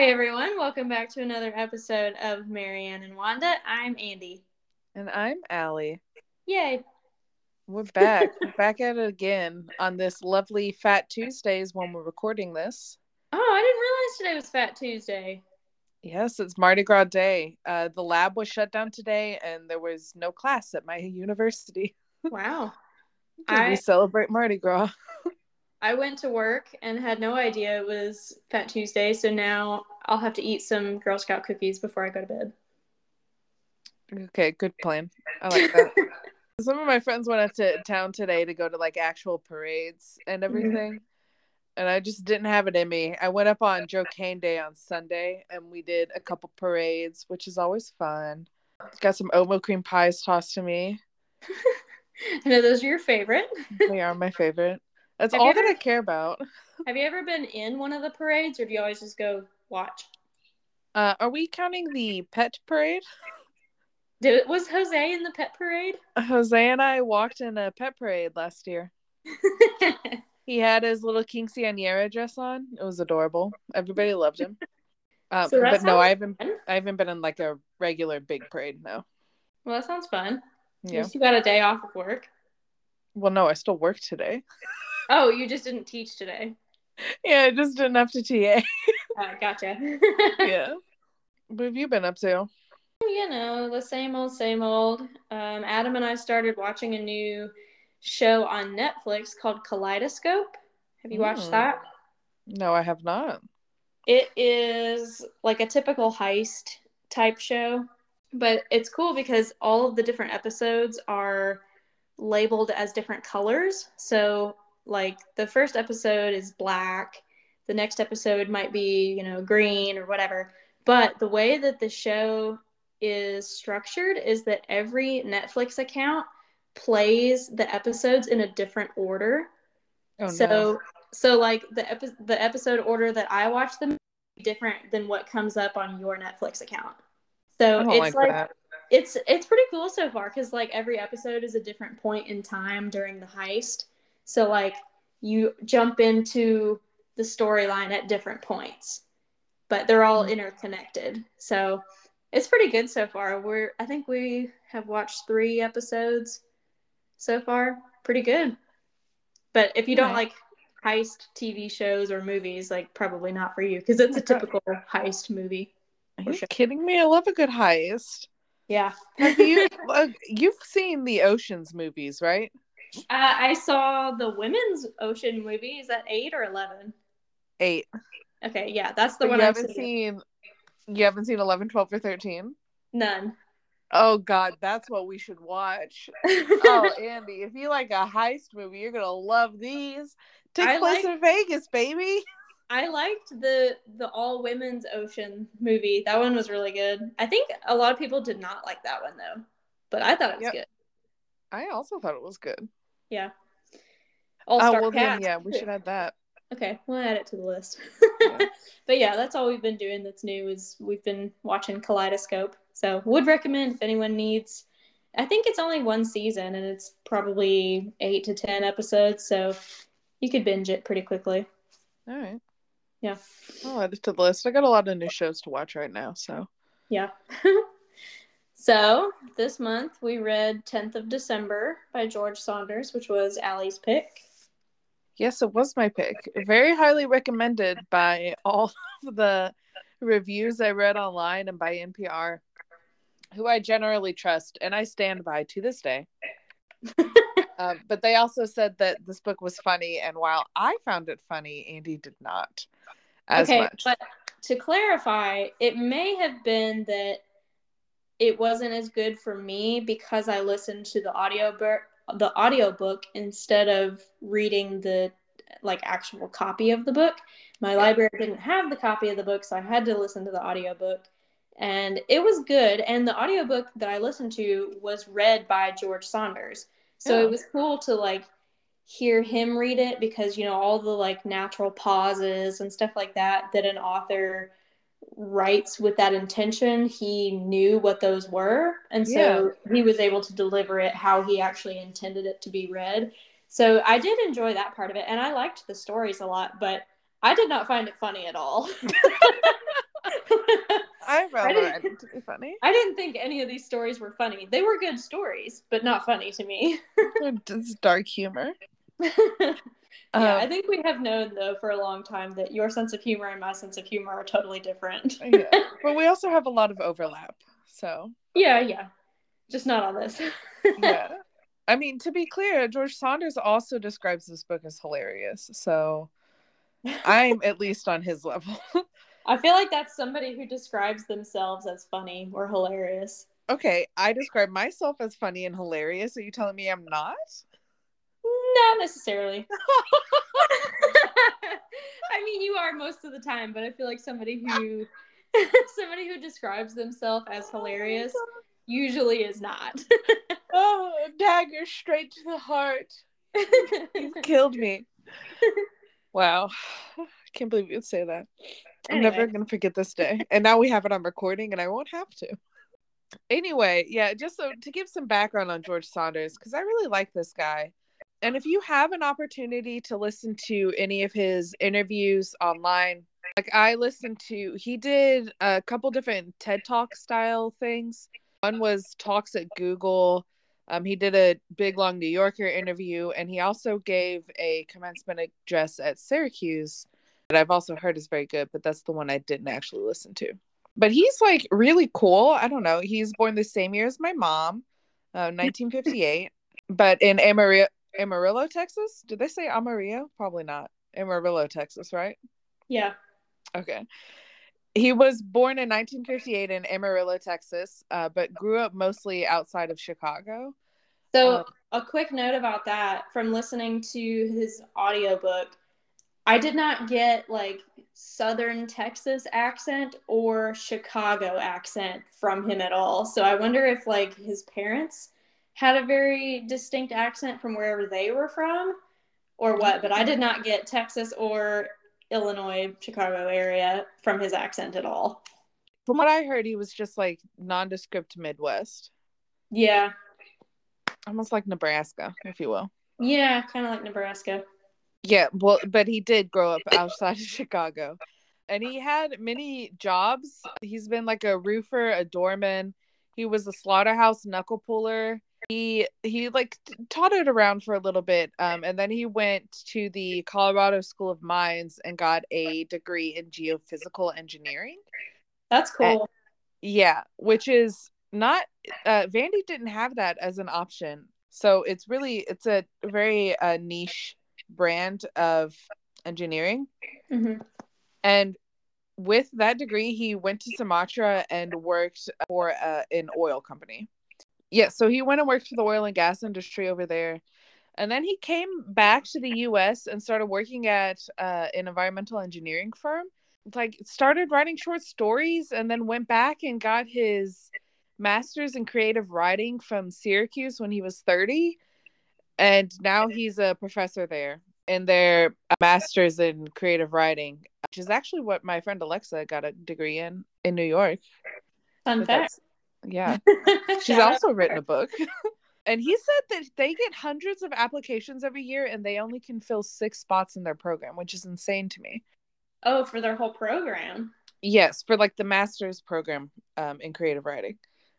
Hi, everyone. Welcome back to another episode of Marianne and Wanda. I'm Andie. And I'm Allie. Yay. We're back. we're back at it again on this lovely Fat Tuesdays when we're recording this. Oh, I didn't realize today was Fat Tuesday. Yes, it's Mardi Gras Day. Uh, the lab was shut down today and there was no class at my university. Wow. I, we celebrate Mardi Gras. I went to work and had no idea it was Fat Tuesday, so now I'll have to eat some Girl Scout cookies before I go to bed. Okay, good plan. I like that. Some of my friends went up to town today to go to like actual parades and mm-hmm. everything. Mm-hmm. And I just didn't have it in me. I went up on Joe Cain Day on Sunday and we did a couple parades, which is always fun. Got some oatmeal cream pies tossed to me. I know those are your favorite. they are my favorite. That's have all ever, that I care about. Have you ever been in one of the parades or do you always just go watch? Uh, are we counting the pet parade? Did was Jose in the pet parade? Jose and I walked in a pet parade last year. he had his little quinceañera dress on. It was adorable. Everybody loved him. Um, so but no, I haven't. Fun. I haven't been in like a regular big parade. No. Well, that sounds fun. Yeah. you got a day off of work. Well, no, I still work today. Oh, you just didn't teach today. Yeah, I just didn't have to TA. uh, gotcha. yeah. What have you been up to? You know, the same old, same old. Um, Adam and I started watching a new show on Netflix called Kaleidoscope. Have you watched mm. that? No, I have not. It is like a typical heist type show, but it's cool because all of the different episodes are labeled as different colors. So, like, the first episode is black, the next episode might be, you know, green or whatever. But the way that the show is structured is that every Netflix account plays the episodes in a different order. Oh, so no. so like the epi- the episode order that I watch them different than what comes up on your Netflix account. So it's like, like it's it's pretty cool so far because like every episode is a different point in time during the heist. So like you jump into the storyline at different points, but they're all mm-hmm. interconnected. So it's pretty good so far. We're I think we have watched three episodes so far. Pretty good. But if you don't like heist TV shows or movies, like probably not for you because it's a typical heist movie. Are you kidding me? I love a good heist. Yeah. have you uh, you've seen the Oceans movies, right? Uh, I saw the women's Ocean movie. Is that eight or eleven? Eight. Okay, yeah, that's the but one you I've haven't seen. seen you haven't seen 11, 12, or 13? None. Oh God, that's what we should watch. oh, Andie, if you like a heist movie, you're gonna love these. Takes place in Vegas, baby. I liked the the all women's ocean movie. That one was really good. I think a lot of people did not like that one though, but I thought it was yep. good. I also thought it was good. Yeah. All oh well, then yeah, we should add that. Okay, we'll add it to the list. yeah. But yeah, that's all we've been doing that's new is we've been watching Kaleidoscope. So would recommend if anyone needs I think it's only one season and it's probably eight to ten episodes, so you could binge it pretty quickly. All right. Yeah. I'll add it to the list. I got a lot of new shows to watch right now, so yeah. so this month we read 10th of December by George Saunders, which was Allie's pick. Yes, it was my pick. Very highly recommended by all of the reviews I read online and by NPR, who I generally trust and I stand by to this day. um, but they also said that this book was funny, and while I found it funny, Andie did not. okay, much. but to clarify, it may have been that it wasn't as good for me because I listened to the audio book the audiobook instead of reading the like actual copy of the book. My library didn't have the copy of the book, so I had to listen to the audiobook. And it was good. And the audiobook that I listened to was read by George Saunders. So yeah. it oh. was cool to like hear him read it because, you know, all the like natural pauses and stuff like that that an author writes with that intention, he knew what those were. And so yeah. he was able to deliver it how he actually intended it to be read. So I did enjoy that part of it. And I liked the stories a lot, but I did not find it funny at all. I found I didn't- writing to be funny. I didn't think any of these stories were funny. They were good stories, but not funny to me. It's dark humor. yeah, Um, I think we have known though for a long time that your sense of humor and my sense of humor are totally different. yeah. But we also have a lot of overlap. So yeah, yeah. Just not on this. yeah. I mean, to be clear, George Saunders also describes this book as hilarious. So I'm at least on his level. I feel like that's somebody who describes themselves as funny or hilarious. okay, I describe myself as funny and hilarious. Are you telling me I'm not? Not necessarily. I mean, you are most of the time, but I feel like somebody who somebody who describes themselves as oh hilarious usually is not. Oh, a dagger straight to the heart. You've killed me. Wow. I can't believe you'd say that. I'm never going to forget this day. And now we have it on recording and I won't have to. Anyway, yeah, just so to give some background on George Saunders, because I really like this guy. And if you have an opportunity to listen to any of his interviews online, like I listened to, he did a couple different TED Talk style things. One was talks at Google. Um, he did a big long New Yorker interview, and he also gave a commencement address at Syracuse that I've also heard is very good, but that's the one I didn't actually listen to. But he's like really cool. I don't know. He's born the same year as my mom, uh, 1958, but in Amarillo, Amarillo, Texas. Did they say Amarillo? Probably not. Amarillo, Texas, right? yeah. Okay. He was born in 1958 in Amarillo, Texas, uh, but grew up mostly outside of Chicago. So Um, a quick note about that from listening to his audiobook, I did not get like southern Texas accent or Chicago accent from him at all. So I wonder if like his parents had a very distinct accent from wherever they were from or what, but I did not get Texas or Illinois, Chicago area from his accent at all. From what I heard, he was just like nondescript Midwest, Yeah. almost like Nebraska, if you will. Yeah, kind of like Nebraska. Yeah, well, but he did grow up outside of Chicago. And he had many jobs. He's been like a roofer, a doorman. He was a slaughterhouse knuckle puller. He he like t- taught it around for a little bit. Um, and then he went to the Colorado School of Mines and got a degree in geophysical engineering. That's cool. Yeah, which is not uh Vandy didn't have that as an option. So it's really it's a very uh, niche brand of engineering. hmm And with that degree, he went to Sumatra and worked for uh, an oil company. Yeah, so he went and worked for the oil and gas industry over there. And then he came back to the US and started working at uh, an environmental engineering firm. Like, started writing short stories and then went back and got his master's in creative writing from Syracuse when he was 30. And now he's a professor there in their master's in creative writing, which is actually what my friend Alexa got a degree in in New York. Fun fact. Yeah. She's also written a book. and he said that they get hundreds of applications every year and they only can fill six spots in their program, which is insane to me. Oh, for their whole program. Yes, for like the master's program um, in creative writing.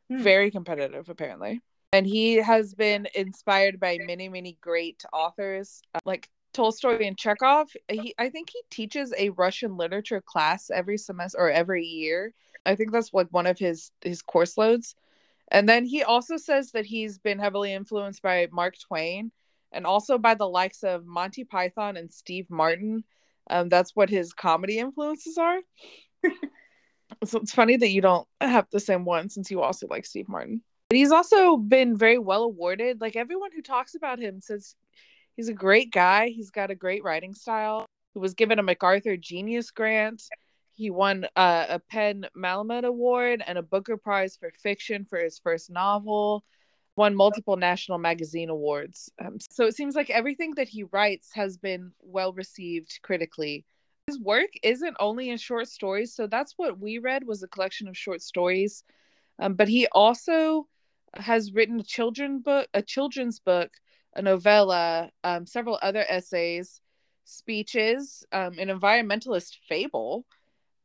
Hmm. Very competitive, apparently. And he has been inspired by many, many great authors uh, like Tolstoy and Chekhov. He, I think he teaches a Russian literature class every semester or every year. I think that's like one of his his course loads. And then he also says that he's been heavily influenced by Mark Twain and also by the likes of Monty Python and Steve Martin. Um, that's what his comedy influences are. so it's funny that you don't have the same one since you also like Steve Martin. But he's also been very well awarded. Like everyone who talks about him says he's a great guy. He's got a great writing style. He was given a MacArthur Genius Grant. He won uh, a PEN Malamud Award and a Booker Prize for fiction for his first novel. Won multiple national magazine awards. Um, so it seems like everything that he writes has been well received critically. His work isn't only in short stories, so that's what we read was a collection of short stories. Um, but he also has written a children book, a children's book, a novella, um, several other essays, speeches, um, an environmentalist fable,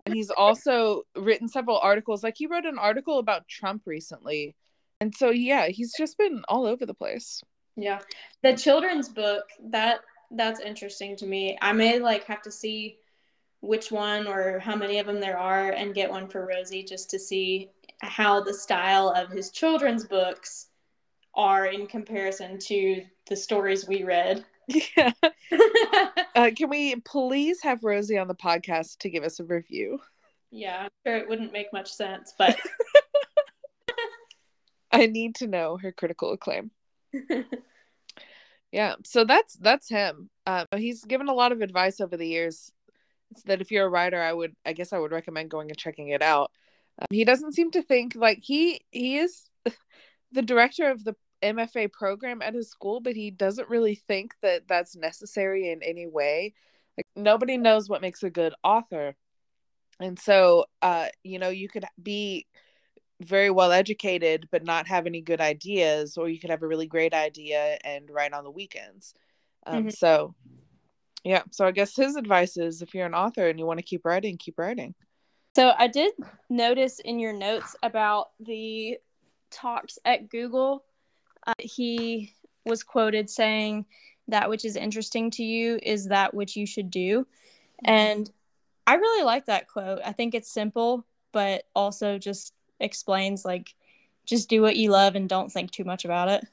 and he's also written several articles. Like he wrote an article about Trump recently. And so yeah, he's just been all over the place. Yeah. The children's book, that that's interesting to me. I may like have to see which one or how many of them there are and get one for Rosie just to see how the style of his children's books are in comparison to the stories we read. Yeah. uh, can we please have Rosie on the podcast to give us a review? Yeah, I'm sure it wouldn't make much sense, but I need to know her critical acclaim. yeah, so that's that's him. Uh, he's given a lot of advice over the years that if you're a writer, I would I guess I would recommend going and checking it out. Um, he doesn't seem to think like he he is the director of the MFA program at his school, but he doesn't really think that that's necessary in any way. Like nobody knows what makes a good author. And so uh you know, you could be very well educated but not have any good ideas or you could have a really great idea and write on the weekends. Um mm-hmm. so yeah, so I guess his advice is if you're an author and you want to keep writing, keep writing. So I did notice in your notes about the talks at Google uh, he was quoted saying, That which is interesting to you is that which you should do. Mm-hmm. And I really like that quote. I think it's simple, but also just explains like just do what you love and don't think too much about it.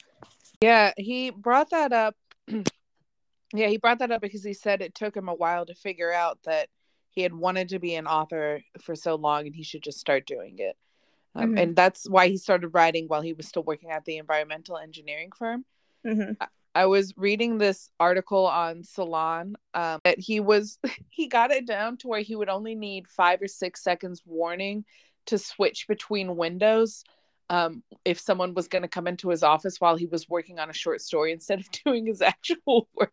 Yeah, he brought that up. yeah, he brought that up because he said it took him a while to figure out that he had wanted to be an author for so long and he should just start doing it. Um, mm-hmm. And that's why he started writing while he was still working at the environmental engineering firm. Mm-hmm. I, I, was reading this article on Salon um, that he was, he got it down to where he would only need five or six seconds warning to switch between windows um, if someone was going to come into his office while he was working on a short story instead of doing his actual work.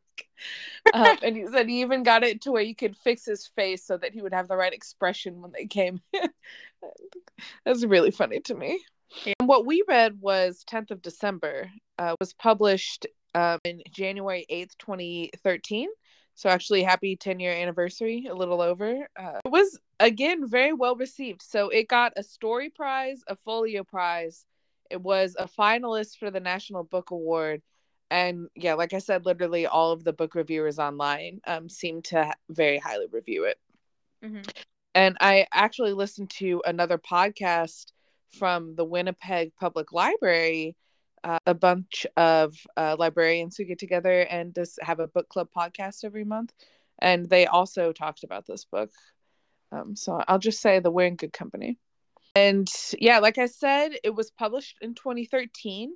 Um, and he said he even got it to where you could fix his face so that he would have the right expression when they came. That's really funny to me. And what we read was 10th of December, uh, was published um, in January 8th, 2013. So actually, happy 10 year anniversary, a little over. Uh, it was again very well received. So it got a story prize, a folio prize. It was a finalist for the National Book Award. And yeah, like I said, literally all of the book reviewers online um, seem to very highly review it. Mm-hmm. And I actually listened to another podcast from the Winnipeg Public Library uh, a bunch of uh, librarians who get together and just have a book club podcast every month. And they also talked about this book. Um, so I'll just say that we're in good company. And yeah, like I said, it was published in 2013,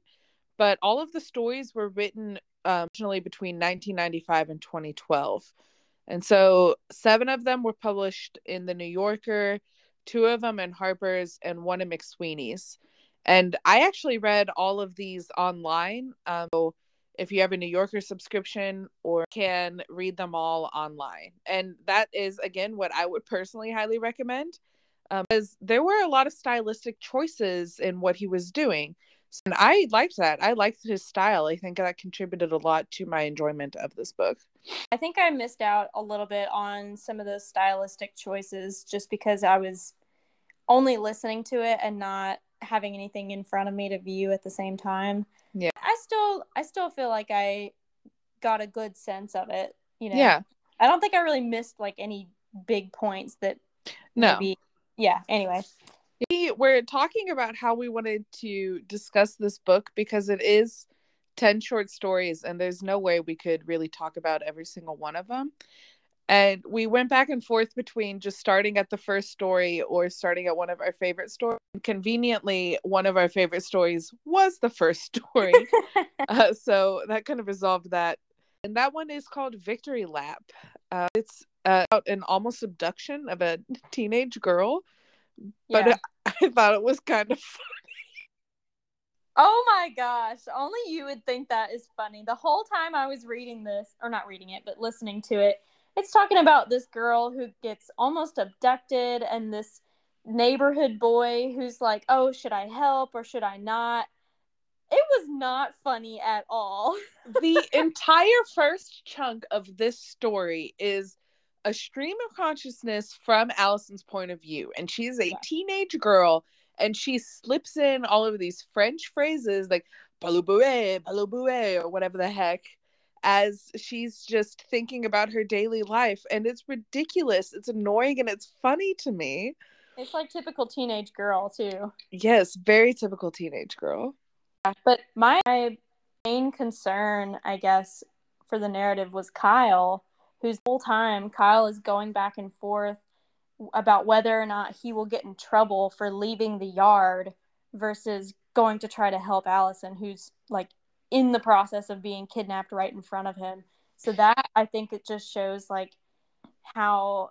but all of the stories were written um, originally between 1995 and 2012. And so seven of them were published in the New Yorker, two of them in Harper's, and one in McSweeney's. And I actually read all of these online. Um, so if you have a New Yorker subscription or can read them all online. And that is, again, what I would personally highly recommend. Um, because there were a lot of stylistic choices in what he was doing. And I liked that. I liked his style. I think that contributed a lot to my enjoyment of this book. I think I missed out a little bit on some of those stylistic choices just because I was only listening to it and not having anything in front of me to view at the same time. Yeah. I still I still feel like I got a good sense of it, you know. Yeah. I don't think I really missed like any big points that No. Maybe, yeah, anyway. We're talking about how we wanted to discuss this book because it is 10 short stories and there's no way we could really talk about every single one of them and we went back and forth between just starting at the first story or starting at one of our favorite stories. Conveniently one of our favorite stories was the first story. Uh, so that kind of resolved that. And that one is called victory lap. Uh, it's uh, about an almost abduction of a teenage girl. But yeah. I thought it was kind of funny Oh my gosh, only you would think that is funny. The whole time I was reading this, or not reading it, but listening to it, it's talking about this girl who gets almost abducted and this neighborhood boy who's like, "Oh, should I help or should I not?" It was not funny at all. the entire first chunk of this story is a stream of consciousness from Allison's point of view, and she's a Yeah. teenage girl, and she slips in all of these French phrases like "paluboué," "paluboué," or whatever the heck, as she's just thinking about her daily life, and it's ridiculous. It's annoying and it's funny to me. It's like typical teenage girl too. Yes, very typical teenage girl. But my main concern, I guess, for the narrative was Kyle, whose whole time Kyle is going back and forth about whether or not he will get in trouble for leaving the yard versus going to try to help Allison, who's like in the process of being kidnapped right in front of him. So that I think it just shows like how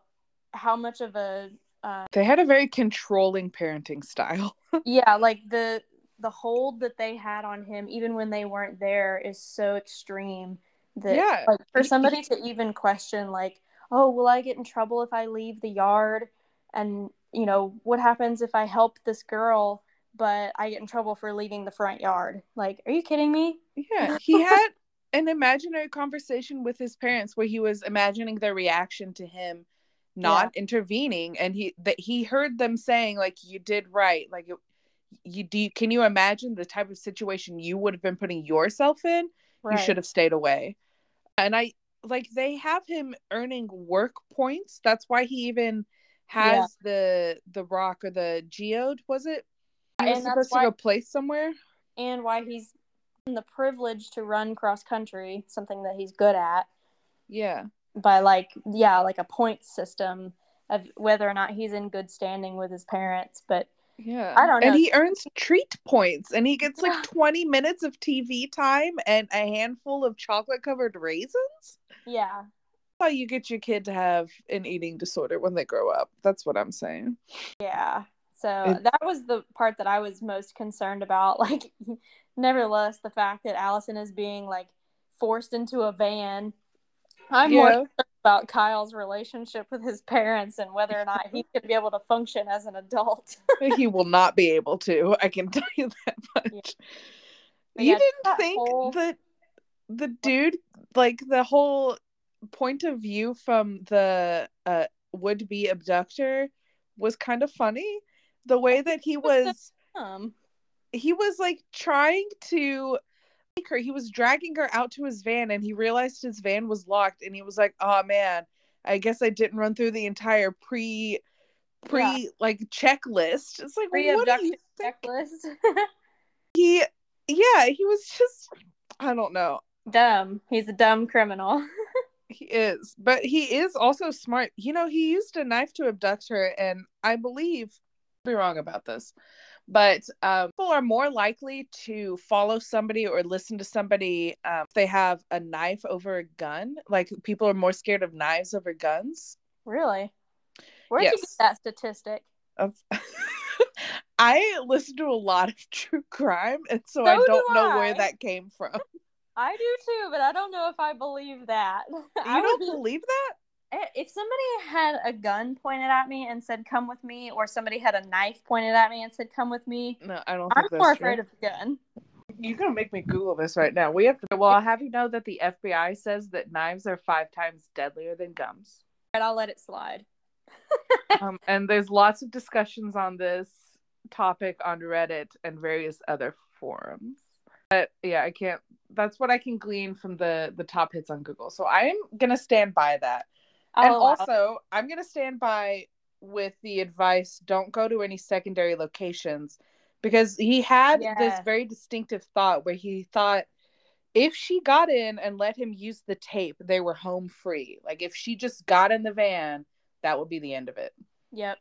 how much of a uh, They had a very controlling parenting style. yeah like the the hold that they had on him even when they weren't there is so extreme that Yeah. like for somebody to even question like oh will i get in trouble if i leave the yard and you know what happens if i help this girl but i get in trouble for leaving the front yard. Like are you kidding me? Yeah, he had an imaginary conversation with his parents where he was imagining their reaction to him not intervening and he that he heard them saying like you did right. Like it, you do you, can you imagine the type of situation you would have been putting yourself in? You should have stayed away. And i like they have him earning work points. That's why he even has the the rock or the geode was it he And that's supposed to why- go place somewhere and why he's the privilege to run cross country something that he's good at yeah by like yeah like a point system of whether or not he's in good standing with his parents but Yeah. I don't know. And he earns treat points and he gets like 20 minutes of TV time and a handful of chocolate covered raisins. yeah how you get your kid to have an eating disorder when they grow up. That's what I'm saying. yeah so It's- that was the part that i was most concerned about like nevertheless the fact that allison is being like forced into a van i'm more Yeah. concerned about kyle's relationship with his parents and whether or not he could be able to function as an adult he will not be able to. I can tell you that much. But You yeah, didn't think whole- that the dude, like the whole point of view from the uh, would be abductor was kind of funny. The way that he was. um he was like trying to take her. He was dragging her out to his van and he realized his van was locked and he was like, "Oh man, I guess I didn't run through the entire pre pre like checklist." It's like pre-abduction checklist He yeah, he was just I don't know. dumb he's a dumb criminal He is, but he is also smart. You know, he used a knife to abduct her, and I believe be wrong about this, but um, people are more likely to follow somebody or listen to somebody um, if they have a knife over a gun. Like people are more scared of knives over guns. Really? Where'd you get that statistic? Of- I listen to a lot of true crime, and so, So I do don't know I. where that came from. I do too, but I don't know if I believe that. I You would don't be- believe that? Eh, if somebody had a gun pointed at me and said "come with me," or somebody had a knife pointed at me and said "come with me," No, I don't I'm think more true. afraid of the gun. You're gonna make me Google this right now. We have to. Well, I'll have you know that the FBI says that knives are five times deadlier than gums. But I'll let it slide. Um, and there's lots of discussions on this topic on Reddit and various other forums. But yeah, I can't. That's what I can glean from the the top hits on Google. So I'm gonna stand by that. I'll and oh, allow- also, I'm gonna stand by with the advice: don't go to any secondary locations, because he had this very distinctive thought where he thought if she got in and let him use the tape, they were home free. Like if she just got in the van, that would be the end of it. Yep.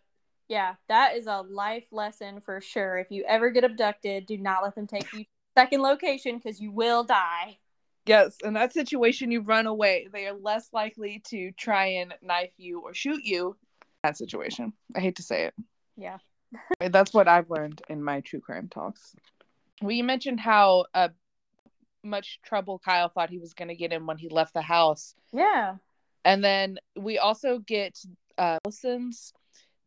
Yeah, that is a life lesson for sure. If you ever get abducted, do not let them take you to second location because you will die. Yes, in that situation, you run away. They are less likely to try and knife you or shoot you. That situation, I hate to say it. Yeah. That's what I've learned in my true crime talks. We mentioned how uh, much trouble Kyle thought he was going to get in when he left the house, Yeah. and then we also get uh, Allison's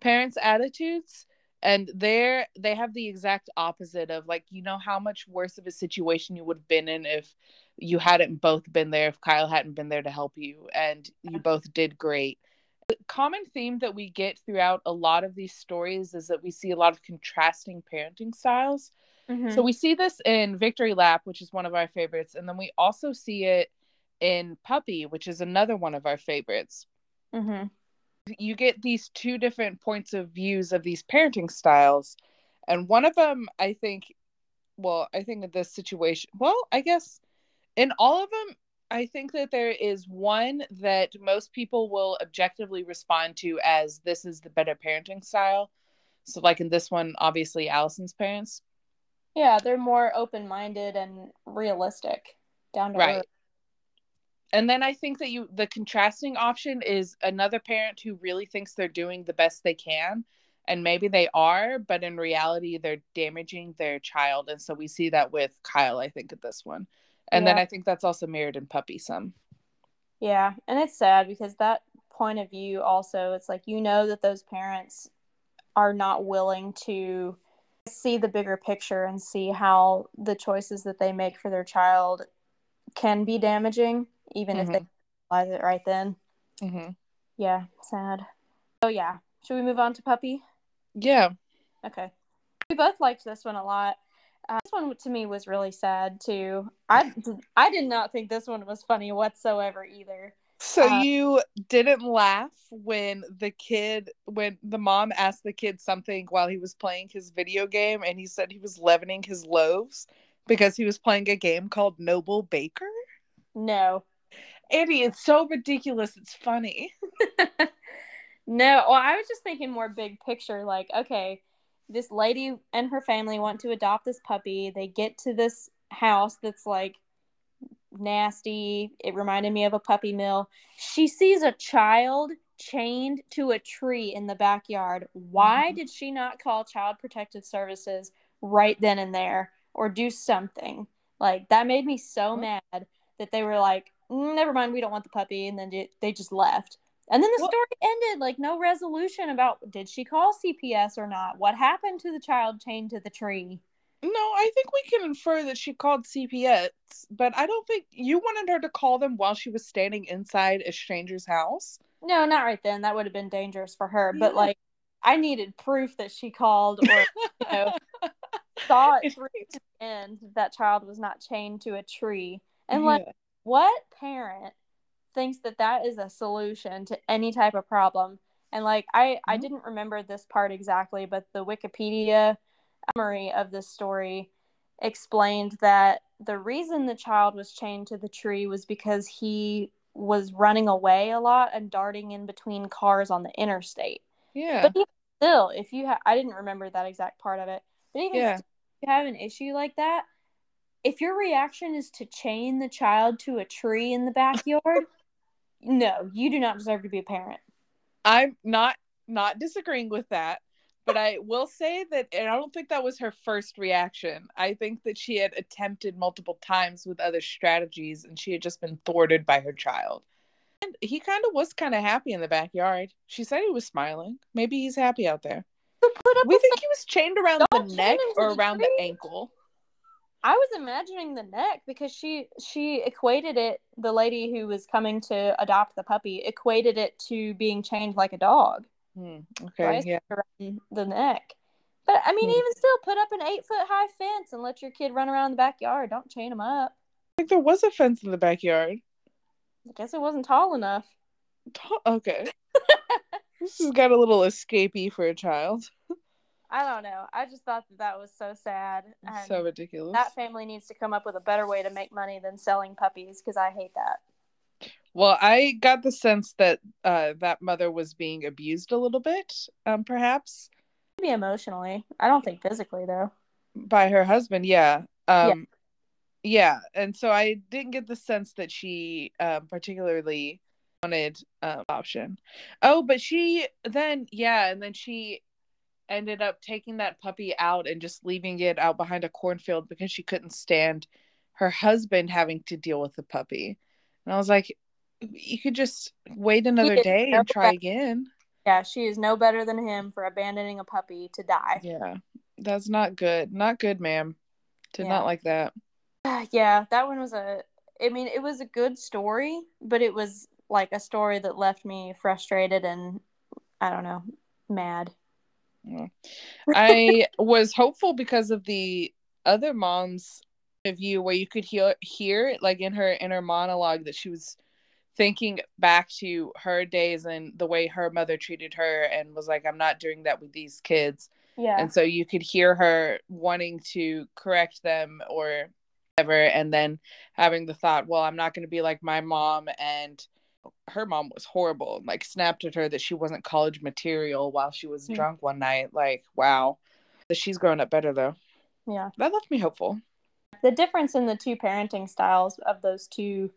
parents' attitudes, and they're they have the exact opposite of like you know how much worse of a situation you would have been in if you hadn't both been there, if Kyle hadn't been there to help you, and you both did great. The common theme that we get throughout a lot of these stories is that we see a lot of contrasting parenting styles. Mhm. So we see this in Victory Lap, which is one of our favorites, and then we also see it in Puppy, which is another one of our favorites. Mhm. You get these two different points of views of these parenting styles, and one of them, I think, well, I think in this situation, well, I guess in all of them, I think that there is one that most people will objectively respond to as this is the better parenting style. So, like in this one, obviously Allison's parents. Yeah, they're more open minded and realistic, down to Right. earth. And then I think that you the contrasting option is another parent who really thinks they're doing the best they can and maybe they are, but in reality they're damaging their child and so we see that with Kyle I think at this one. And then I think that's also mirrored in Puppy some. Yeah, and it's sad because that point of view also, it's like you know that those parents are not willing to see the bigger picture and see how the choices that they make for their child can be damaging, even if they realize it right then. hmm Yeah, sad. Oh yeah, should we move on to puppy? Yeah. Okay, we both liked this one a lot. Uh, this one to me was really sad too. I I did not think this one was funny whatsoever either. So Uh, you didn't laugh when the kid when the mom asked the kid something while he was playing his video game and he said he was leavening his loaves because he was playing a game called Noble Baker? No, Andie, it's so ridiculous. It's funny. no, well, I was just thinking more big picture. Like, okay, this lady and her family want to adopt this puppy. They get to this house that's like nasty. It reminded me of a puppy mill. She sees a child chained to a tree in the backyard. Why Mhm. did she not call Child Protective Services right then and there or do something? Like, that made me so mad that they were like, "Mm, never mind, we don't want the puppy. And then they just left. And then the Well- story ended like no resolution about did she call CPS or not? What happened to the child chained to the tree? No, I think we can infer that she called CPS, but I don't think you wanted her to call them while she was standing inside a stranger's house. No, not right then. That would have been dangerous for her. But like, I needed proof that she called or you know saw it through to the end that that child was not chained to a tree. And like, Yeah. what parent thinks that that is a solution to any type of problem? And like, I I Mhm. didn't remember this part exactly, but the Wikipedia summary of this story explained that the reason the child was chained to the tree was because he was running away a lot and darting in between cars on the interstate. yeah. But even still, if you ha- I didn't remember that exact part of it, but even Yeah. still, if you have an issue like that, if your reaction is to chain the child to a tree in the backyard, no, you do not deserve to be a parent. I'm not not disagreeing with that, but I will say that and I don't think that was her first reaction. I think that she had attempted multiple times with other strategies and she had just been thwarted by her child. And he kind of was kind of happy in the backyard. She said he was smiling. Maybe he's happy out there. Put up We think that? he was chained around the neck or the around the ankle. I was imagining the neck because she she equated it. The lady who was coming to adopt the puppy equated it to being chained like a dog. Hmm, okay, I yeah. around the neck. But I mean, Hmm. even still, put up an eight foot high fence and let your kid run around the backyard. Don't chain him up. I think there was a fence in the backyard. I guess it wasn't tall enough. Ta- Okay. this has got a little escapee for a child. I don't know. I just thought that that was so sad. And so ridiculous. that family needs to come up with a better way to make money than selling puppies because I hate that. Well, I got the sense that uh, that mother was being abused a little bit, um, perhaps Maybe emotionally. I don't think physically though. by her husband. Yeah. Um, yeah. And so I didn't get the sense that she um, particularly wanted um, option. Oh, but she then, yeah, and then she ended up taking that puppy out and just leaving it out behind a cornfield because she couldn't stand her husband having to deal with the puppy. And I was like, you could just wait another day and try bad. again. Yeah, she is no better than him for abandoning a puppy to die. Yeah, that's not good. Not good, ma'am. Did Yeah. not like that. Yeah, that one was a. I mean, it was a good story, but it was like a story that left me frustrated and I don't know, mad. Mm. I was hopeful because of the other mom's view where you could hear hear like in her inner monologue that she was thinking back to her days and the way her mother treated her and was like i'm not doing that with these kids Yeah. and so you could hear her wanting to correct them or whatever and then having the thought well i'm not going to be like my mom and her mom was horrible like snapped at her that she wasn't college material while she was Hmm. drunk one night like wow But she's grown up better though yeah. that left me hopeful The difference in the two parenting styles of those two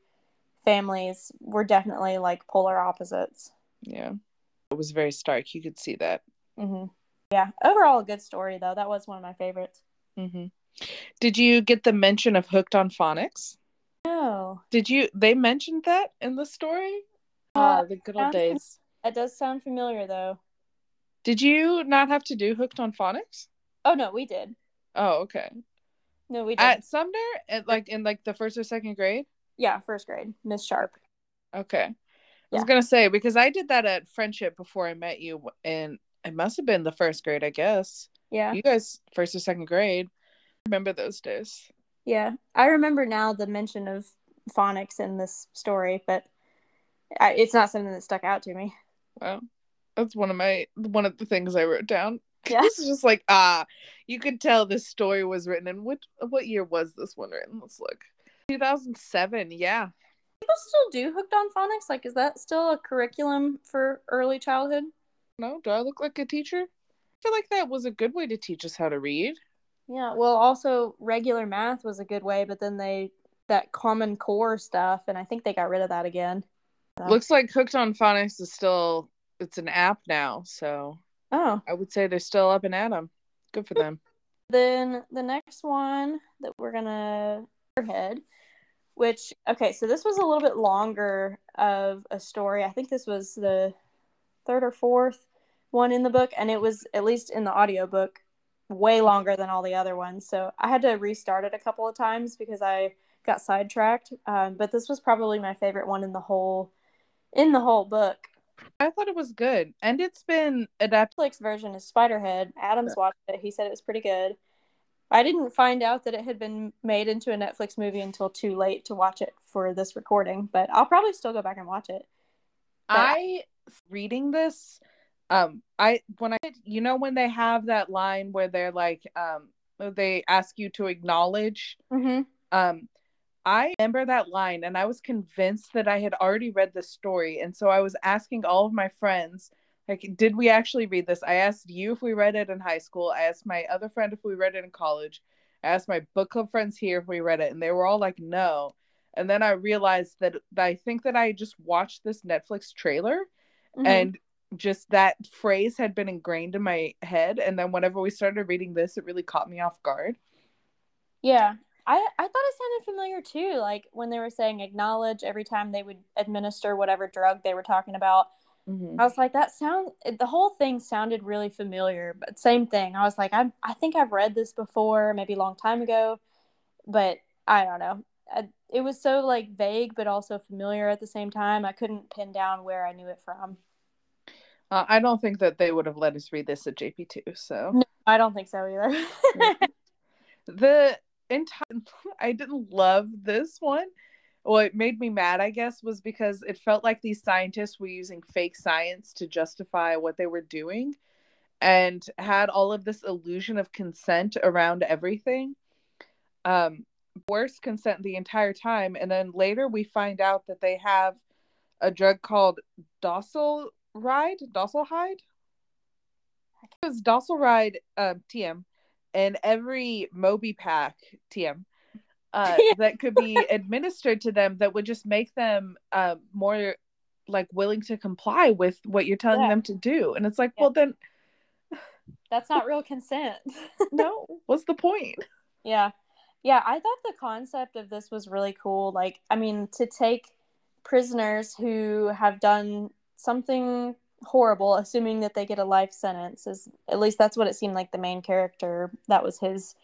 families were definitely like polar opposites. yeah it was very stark you could see that hmm Yeah. Overall, a good story though. That was one of my favorites. hmm did you get the mention of hooked on phonics No. did you they mentioned that in the story Uh, Ah, the good old days That does sound familiar though. did you not have to do hooked on phonics Oh no, we did. oh okay No, we did. at sumner at like in like the first or second grade yeah, first grade. Miss Sharp. Okay. I Yeah. was gonna say because I did that at friendship before I met you, and it must have been the first grade, I guess. Yeah. You guys first or second grade. Remember those days? Yeah. I remember now the mention of phonics in this story, but I, it's not something that stuck out to me. Well, that's one of my one of the things I wrote down. Yeah. This is just like ah, you could tell this story was written in what what year was this one written? Let's look. 2007. Yeah. People still do hooked on phonics. Like, is that still a curriculum for early childhood? No, do I look like a teacher? I feel like that was a good way to teach us how to read. Yeah. Well, also regular math was a good way, but then they that Common Core stuff, and I think they got rid of that again. Yeah. Looks like Hooked on Phonics is still it's an app now, so Oh. I would say they're still up and at 'em. Good for them. Then the next one that we're gonna head, which okay, so this was a little bit longer of a story. I think this was the third or fourth one in the book, and it was at least in the audiobook way longer than all the other ones. So I had to restart it a couple of times because I got sidetracked. Um, but this was probably my favorite one in the whole in the whole book. I thought it was good, and it's been adapted. Netflix version is Spiderhead. Adams watched it. He said it was pretty good. I didn't find out that it had been made into a Netflix movie until too late to watch it for this recording, but I'll probably still go back and watch it. I reading this, um, I when I you know when they have that line where they're like, um, they ask you to acknowledge, Mm-hmm. um. I remember that line, and I was convinced that I had already read the story, and so I was asking all of my friends, like, did we actually read this? I asked you if we read it in high school. I asked my other friend if we read it in college. I asked my book club friends here if we read it, and they were all like, no. And then I realized that I think that I just watched this Netflix trailer, Mm-hmm. and just that phrase had been ingrained in my head. And then whenever we started reading this, it really caught me off guard. yeah, I I thought it sounded familiar too. Like when they were saying acknowledge every time they would administer whatever drug they were talking about. Mm-hmm. I was like, that sound. The whole thing sounded really familiar, but same thing. I was like, I I think I've read this before, maybe a long time ago, but I don't know. I, it was so like vague, but also familiar at the same time. I couldn't pin down where I knew it from. Uh, I don't think that they would have let us read this at JP2. So No, I don't think so either. the entire I didn't love this one. What made me mad, I guess, was because it felt like these scientists were using fake science to justify what they were doing and had all of this illusion of consent around everything. Um, worse consent the entire time. And then later we find out that they have a drug called docile ride, docile hide. It was Docilryde um, TM and every MobiPak TM uh, that could be administered to them that would just make them uh, more like willing to comply with what you're telling Yeah. them to do. And it's like, Yeah. well, then That's not real consent. no, what's the point? Yeah. Yeah, I thought the concept of this was really cool. Like, I mean, to take prisoners who have done something horrible, assuming that they get a life sentence, is at least that's what it seemed like the main character, that was his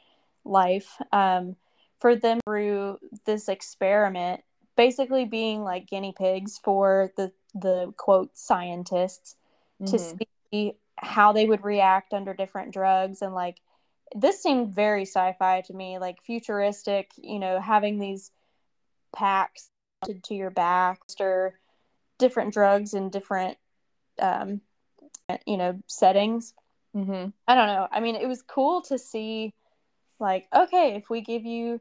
life. Um, for them through this experiment basically being like guinea pigs for the the quote scientists to Mhm. see how they would react under different drugs and like this seemed very sci-fi to me like futuristic you know having these packs to your back or different drugs in different um you know settings Mhm. I don't know. I mean, it was cool to see, like, okay, if we give you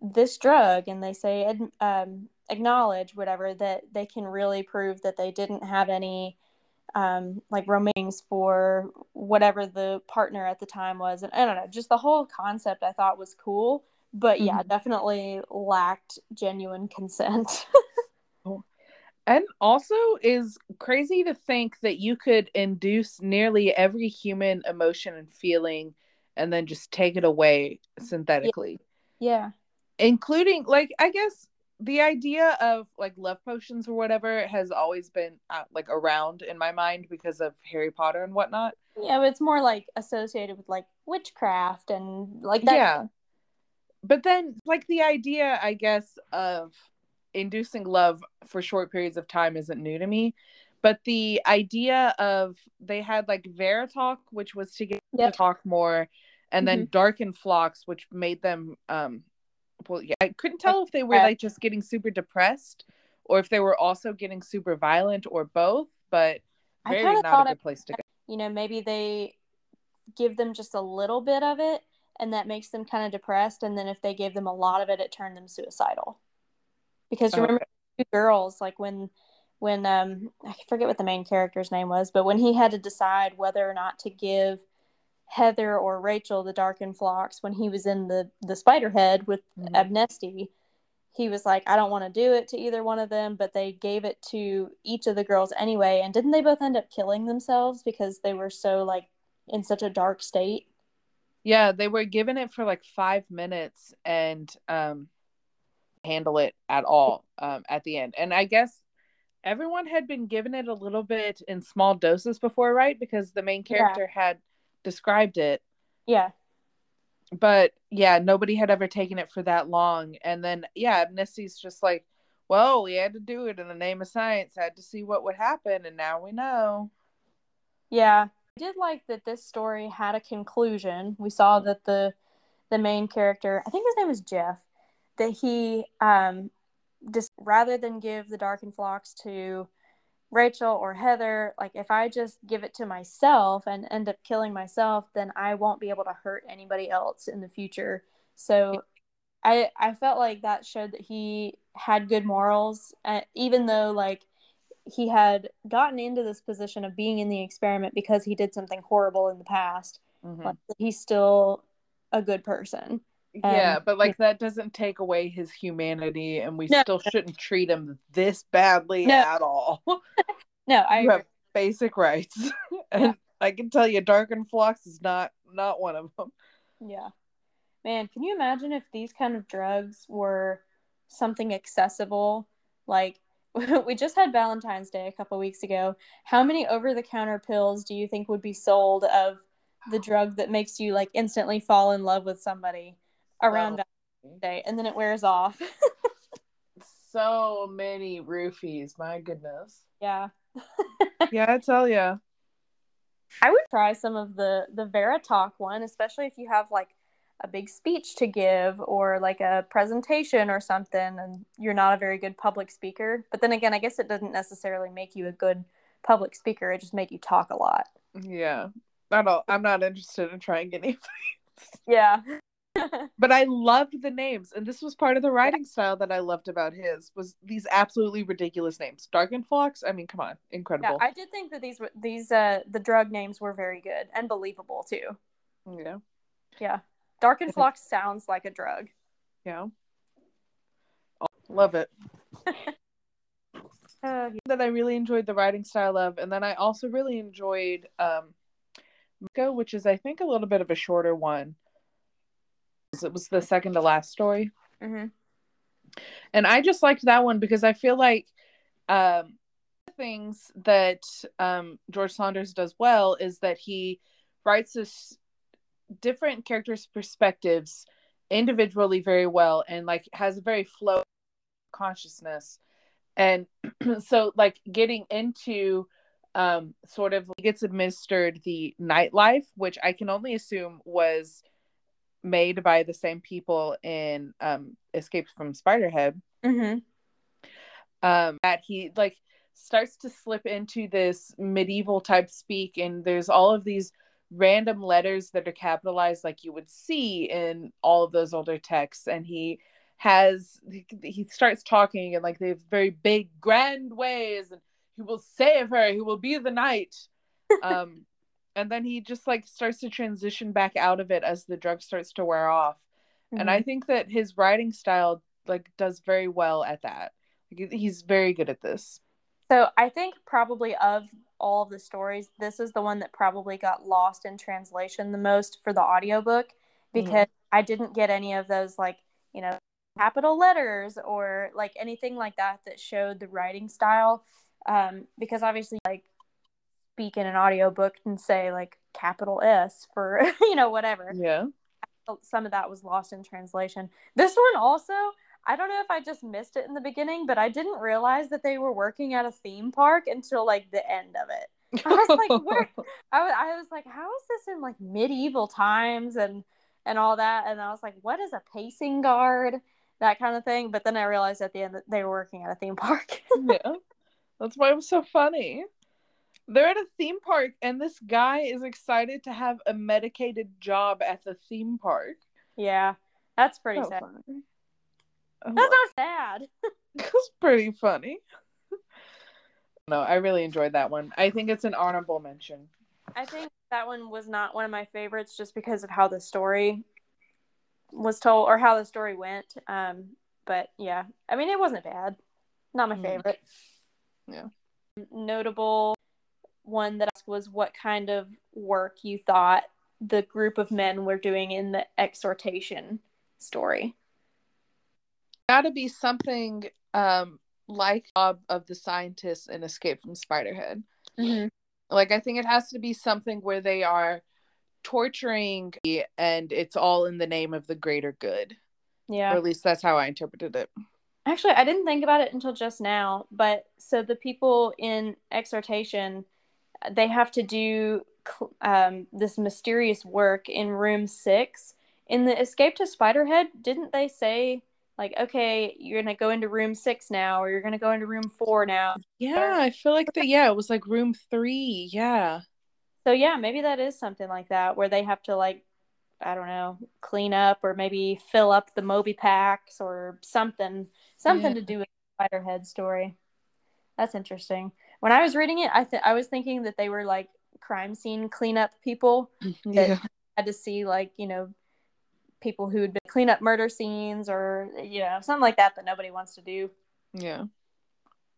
this drug and they say um, acknowledge whatever, that they can really prove that they didn't have any um, like romaines for whatever the partner at the time was. And I don't know, just the whole concept I thought was cool. But yeah, Mhm. definitely lacked genuine consent. And also is crazy to think that you could induce nearly every human emotion and feeling and then just take it away synthetically. yeah. Including like I guess the idea of like love potions or whatever has always been uh, like around in my mind because of Harry Potter and whatnot. Yeah, but it's more like associated with like witchcraft and like that. yeah. But then like the idea I guess of inducing love for short periods of time isn't new to me. But the idea of they had like Veritalk, which was to get Yep. to talk more, and then Darkenfloxx, which made them um well yeah, I couldn't tell if they were like just getting super depressed or if they were also getting super violent or both, but I very kinda not a good place to go. you know, maybe they give them just a little bit of it and that makes them kind of depressed. And then if they gave them a lot of it, it turned them suicidal. Because remember, two girls, like when, when, um, I forget what the main character's name was, but when he had to decide whether or not to give Heather or Rachel the Darkened Flocks when he was in the, the Spiderhead with Mhm. Abnesti, he was like, I don't want to do it to either one of them, but they gave it to each of the girls anyway. And didn't they both end up killing themselves because they were so like in such a dark state? Yeah, they were given it for like five minutes and um handle it at all um at the end. And I guess everyone had been given it a little bit in small doses before, right? Because the main Yeah. character had described it. Yeah. But yeah, nobody had ever taken it for that long. And then yeah, Abnesti's just like, well, we had to do it in the name of science, had to see what would happen, and now we know. Yeah. I did like that this story had a conclusion. We saw that the the main character, I think his name is Jeff, that he um just rather than give the darkened flocks to Rachel or Heather, like if I just give it to myself and end up killing myself, then I won't be able to hurt anybody else in the future. So I I felt like that showed that he had good morals, uh, even though like he had gotten into this position of being in the experiment because he did something horrible in the past. Mhm. Like he's still a good person. Yeah, Um, but like that doesn't take away his humanity, and we No. still shouldn't treat him this badly No. at all. No, I have basic rights, and I can tell you, Darkenfloxx is not not one of them. Yeah. Man, can you imagine if these kind of drugs were something accessible? Like, we just had Valentine's Day a couple weeks ago. How many over the counter pills do you think would be sold of the drug that makes you like instantly fall in love with somebody around. Valentine's Day and then it wears off? So many roofies, my goodness. yeah. Yeah, I tell you. I would try some of the the Veritalk one, especially if you have like a big speech to give or like a presentation or something and you're not a very good public speaker. But then again, I guess it doesn't necessarily make you a good public speaker. It just make you talk a lot. Yeah, I don't. I'm not interested in trying any. Yeah. But I loved the names, and this was part of the writing style that I loved about his was these absolutely ridiculous names. Darkenfloxx. I mean, come on, incredible. yeah. I did think that these were these uh the drug names were very good and believable too. yeah, Yeah. Dark and Flock sounds like a drug. yeah. Oh, love it. Uh, that I really enjoyed the writing style of, and then I also really enjoyed um, which is I think a little bit of a shorter one. It was the second to last story, mhm. and I just liked that one because I feel like um, things that um, George Saunders does well is that he writes this different characters' perspectives individually very well, and like has a very flow consciousness. And so like getting into um sort of gets administered the KnightLyfe, which I can only assume was made by the same people in um Escape from Spiderhead. Mm-hmm. Um that he like starts to slip into this medieval type speak and there's all of these random letters that are capitalized like you would see in all of those older texts and he has he, he starts talking in like these very big grand ways and he will save her he will be the knight um and then he just like starts to transition back out of it as the drug starts to wear off mm-hmm. and i think that his writing style like does very well at that like, he's very good at this so I think probably of all of the stories, this is the one that probably got lost in translation the most for the audiobook because mm-hmm. I didn't get any of those like, you know, capital letters or like anything like that that showed the writing style. Um, because obviously like speak in an audiobook and say like capital S for, you know, whatever. Yeah. Some of that was lost in translation. This one also, I don't know if I just missed it in the beginning, but I didn't realize that they were working at a theme park until like the end of it. I was like, where? I was, I was like, how is this in like medieval times and and all that? And I was like, what is a pacing guard? That kind of thing. But then I realized at the end that they were working at a theme park. yeah, that's why it was so funny. They're at a theme park, and this guy is excited to have a medicated job at the theme park. Yeah, that's pretty so sad. Funny. That's not sad. was pretty funny. no, I really enjoyed that one. I think it's an honorable mention. I think that one was not one of my favorites just because of how the story was told or how the story went. Um, but yeah, I mean, it wasn't bad. Not my mm. favorite. Yeah. Notable one that was what kind of work you thought the group of men were doing in the exhortation story got to be something um like of, of the scientists in Escape from Spiderhead. Mm-hmm. Like I think it has to be something where they are torturing and it's all in the name of the greater good. Yeah. Or at least that's how I interpreted it. Actually, I didn't think about it until just now, but so the people in exhortation they have to do um, this mysterious work in room 6 in the escape to spiderhead didn't they say like okay you're gonna go into room six now or you're gonna go into room four now? Yeah i feel like that yeah it was like room three yeah. So yeah maybe that is something like that where they have to like i don't know clean up or maybe fill up the MobiPaks or something something yeah. to do with spiderhead story. That's interesting when i was reading it i th- i was thinking that they were like crime scene cleanup people mm-hmm. that yeah. had to see like you know people who would clean up murder scenes or you know something like that that nobody wants to do. Yeah.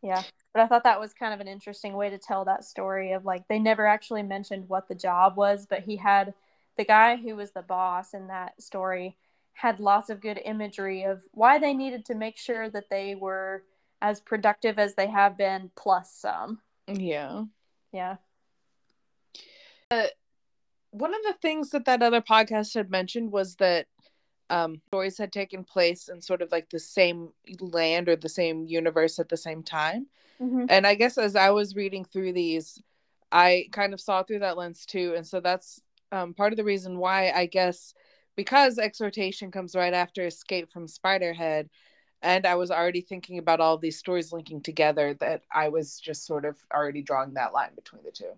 Yeah. But I thought that was kind of an interesting way to tell that story of like they never actually mentioned what the job was, but he had the guy who was the boss in that story had lots of good imagery of why they needed to make sure that they were as productive as they have been plus some. Yeah. Yeah. Uh, one of the things that that other podcast had mentioned was that um, stories had taken place in sort of like the same land or the same universe at the same time. Mm-hmm. And I guess as I was reading through these, I kind of saw through that lens too. And so that's um, part of the reason why I guess because exhortation comes right after escape from Spiderhead, and I was already thinking about all these stories linking together that I was just sort of already drawing that line between the two.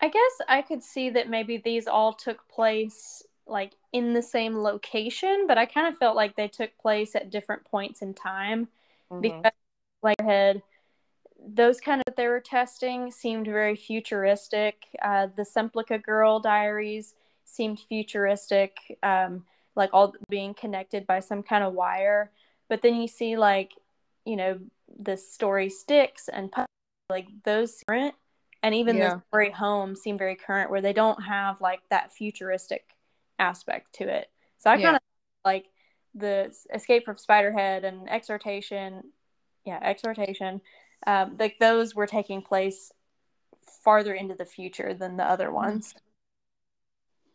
I guess I could see that maybe these all took place like in the same location, but I kind of felt like they took place at different points in time mm-hmm. because like had those kind of that they were testing seemed very futuristic. Uh, the Semplica Girl diaries seemed futuristic, um, like all being connected by some kind of wire. But then you see like, you know, the story sticks and like those current, and even yeah. the story home seem very current, where they don't have like that futuristic aspect to it. So I kind of like the Escape from Spiderhead and Exhortation. Yeah, Exhortation. Um, like those were taking place farther into the future than the other hmm. ones.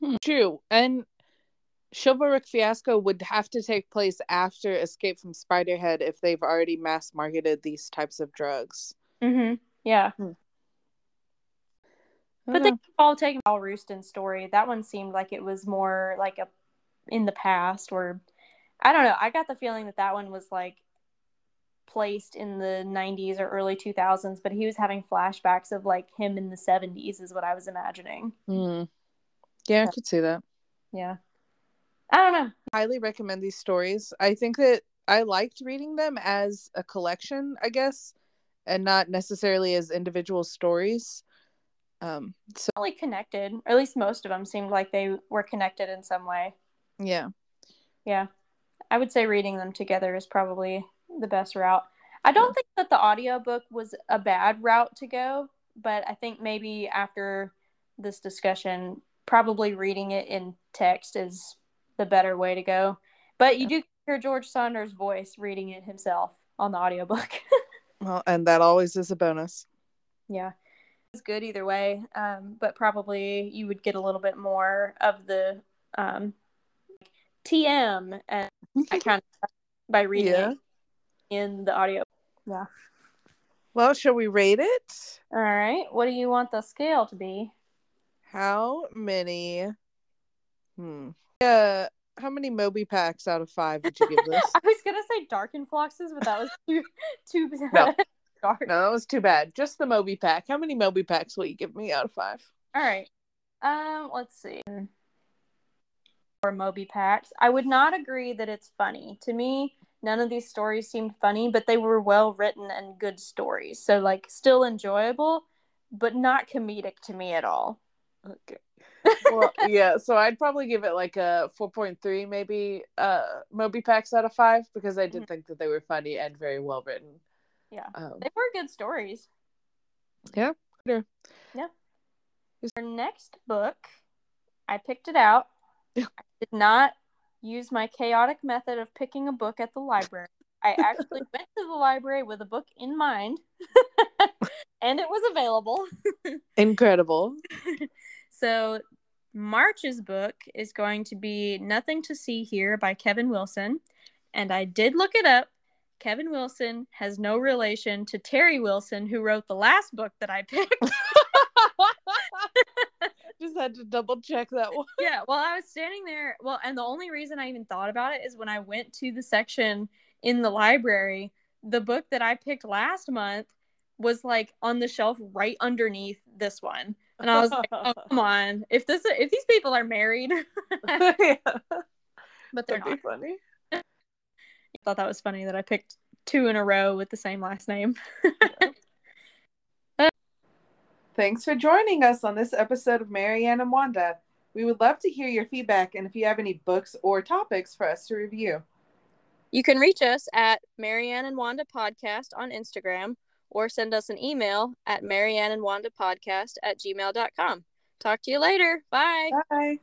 Hmm, true, and Chivalric Fiasco would have to take place after Escape from Spiderhead if they've already mass marketed these types of drugs. Mm-hmm. Yeah. Hmm. But they all taken Al Roosten's story. That one seemed like it was more like a in the past, or I don't know. I got the feeling that that one was like placed in the 90s or early 2000s, but he was having flashbacks of like him in the 70s, is what I was imagining. Mm. Yeah, I could see that. Yeah. I don't know. Highly recommend these stories. I think that I liked reading them as a collection, I guess, and not necessarily as individual stories. Um, so Really connected, or at least most of them seemed like they were connected in some way. yeah, Yeah. I would say reading them together is probably the best route. I don't think that the audiobook was a bad route to go, but I think maybe after this discussion, probably reading it in text is the better way to go. But you do hear George Saunders' voice reading it himself on the audiobook. well, and that always is a bonus. yeah. It's good either way, um, but probably you would get a little bit more of the um, TM and I kind of by reading Yeah. it in the audio. Yeah. Well, shall we rate it? All right. What do you want the scale to be? How many? Hmm. Uh, how many MobiPaks out of five would you give this? I was gonna say dark influxes, but that was too too bad. No. dark. no, that was too bad. Just the MobiPak. How many MobiPaks will you give me out of five? All right. Um, let's see. Or MobiPaks. I would not agree that it's funny. To me, none of these stories seemed funny, but they were well written and good stories. So like still enjoyable, but not comedic to me at all. Okay. Well, yeah. So I'd probably give it like a four point three, maybe. Uh, MobiPaks out of five because I did Mhm. think that they were funny and very well written. Yeah. Um, They were good stories. yeah. Yeah. Our next book, I picked it out. I did not use my chaotic method of picking a book at the library. I actually went to the library with a book in mind, and it was available. Incredible. So, March's book is going to be Nothing to See Here by Kevin Wilson. And I did look it up. Kevin Wilson has no relation to Terry Wilson, who wrote the last book that I picked. Just had to double check that one. yeah, well, I was standing there. Well, and the only reason I even thought about it is when I went to the section in the library, the book that I picked last month was like on the shelf right underneath this one. And I was like, oh, come on. If this if these people are married, yeah, but they're that'd be not. funny. I thought that was funny that I picked two in a row with the same last name. Uh, Thanks for joining us on this episode of Marianne and Wanda. We would love to hear your feedback and if you have any books or topics for us to review. You can reach us at Marianne and Wanda Podcast on Instagram or send us an email at Marianne and Wanda Podcast at gmail.com. Talk to you later. Bye. Bye.